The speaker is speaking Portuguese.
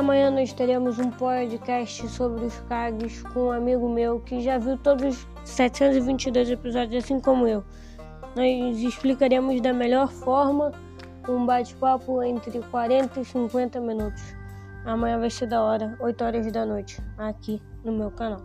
Amanhã nós teremos um podcast sobre os cargos com um amigo meu que já viu todos os 722 episódios, assim como eu. Nós explicaremos da melhor forma um bate-papo entre 40 e 50 minutos. Amanhã vai ser da hora, 8 horas da noite, aqui no meu canal.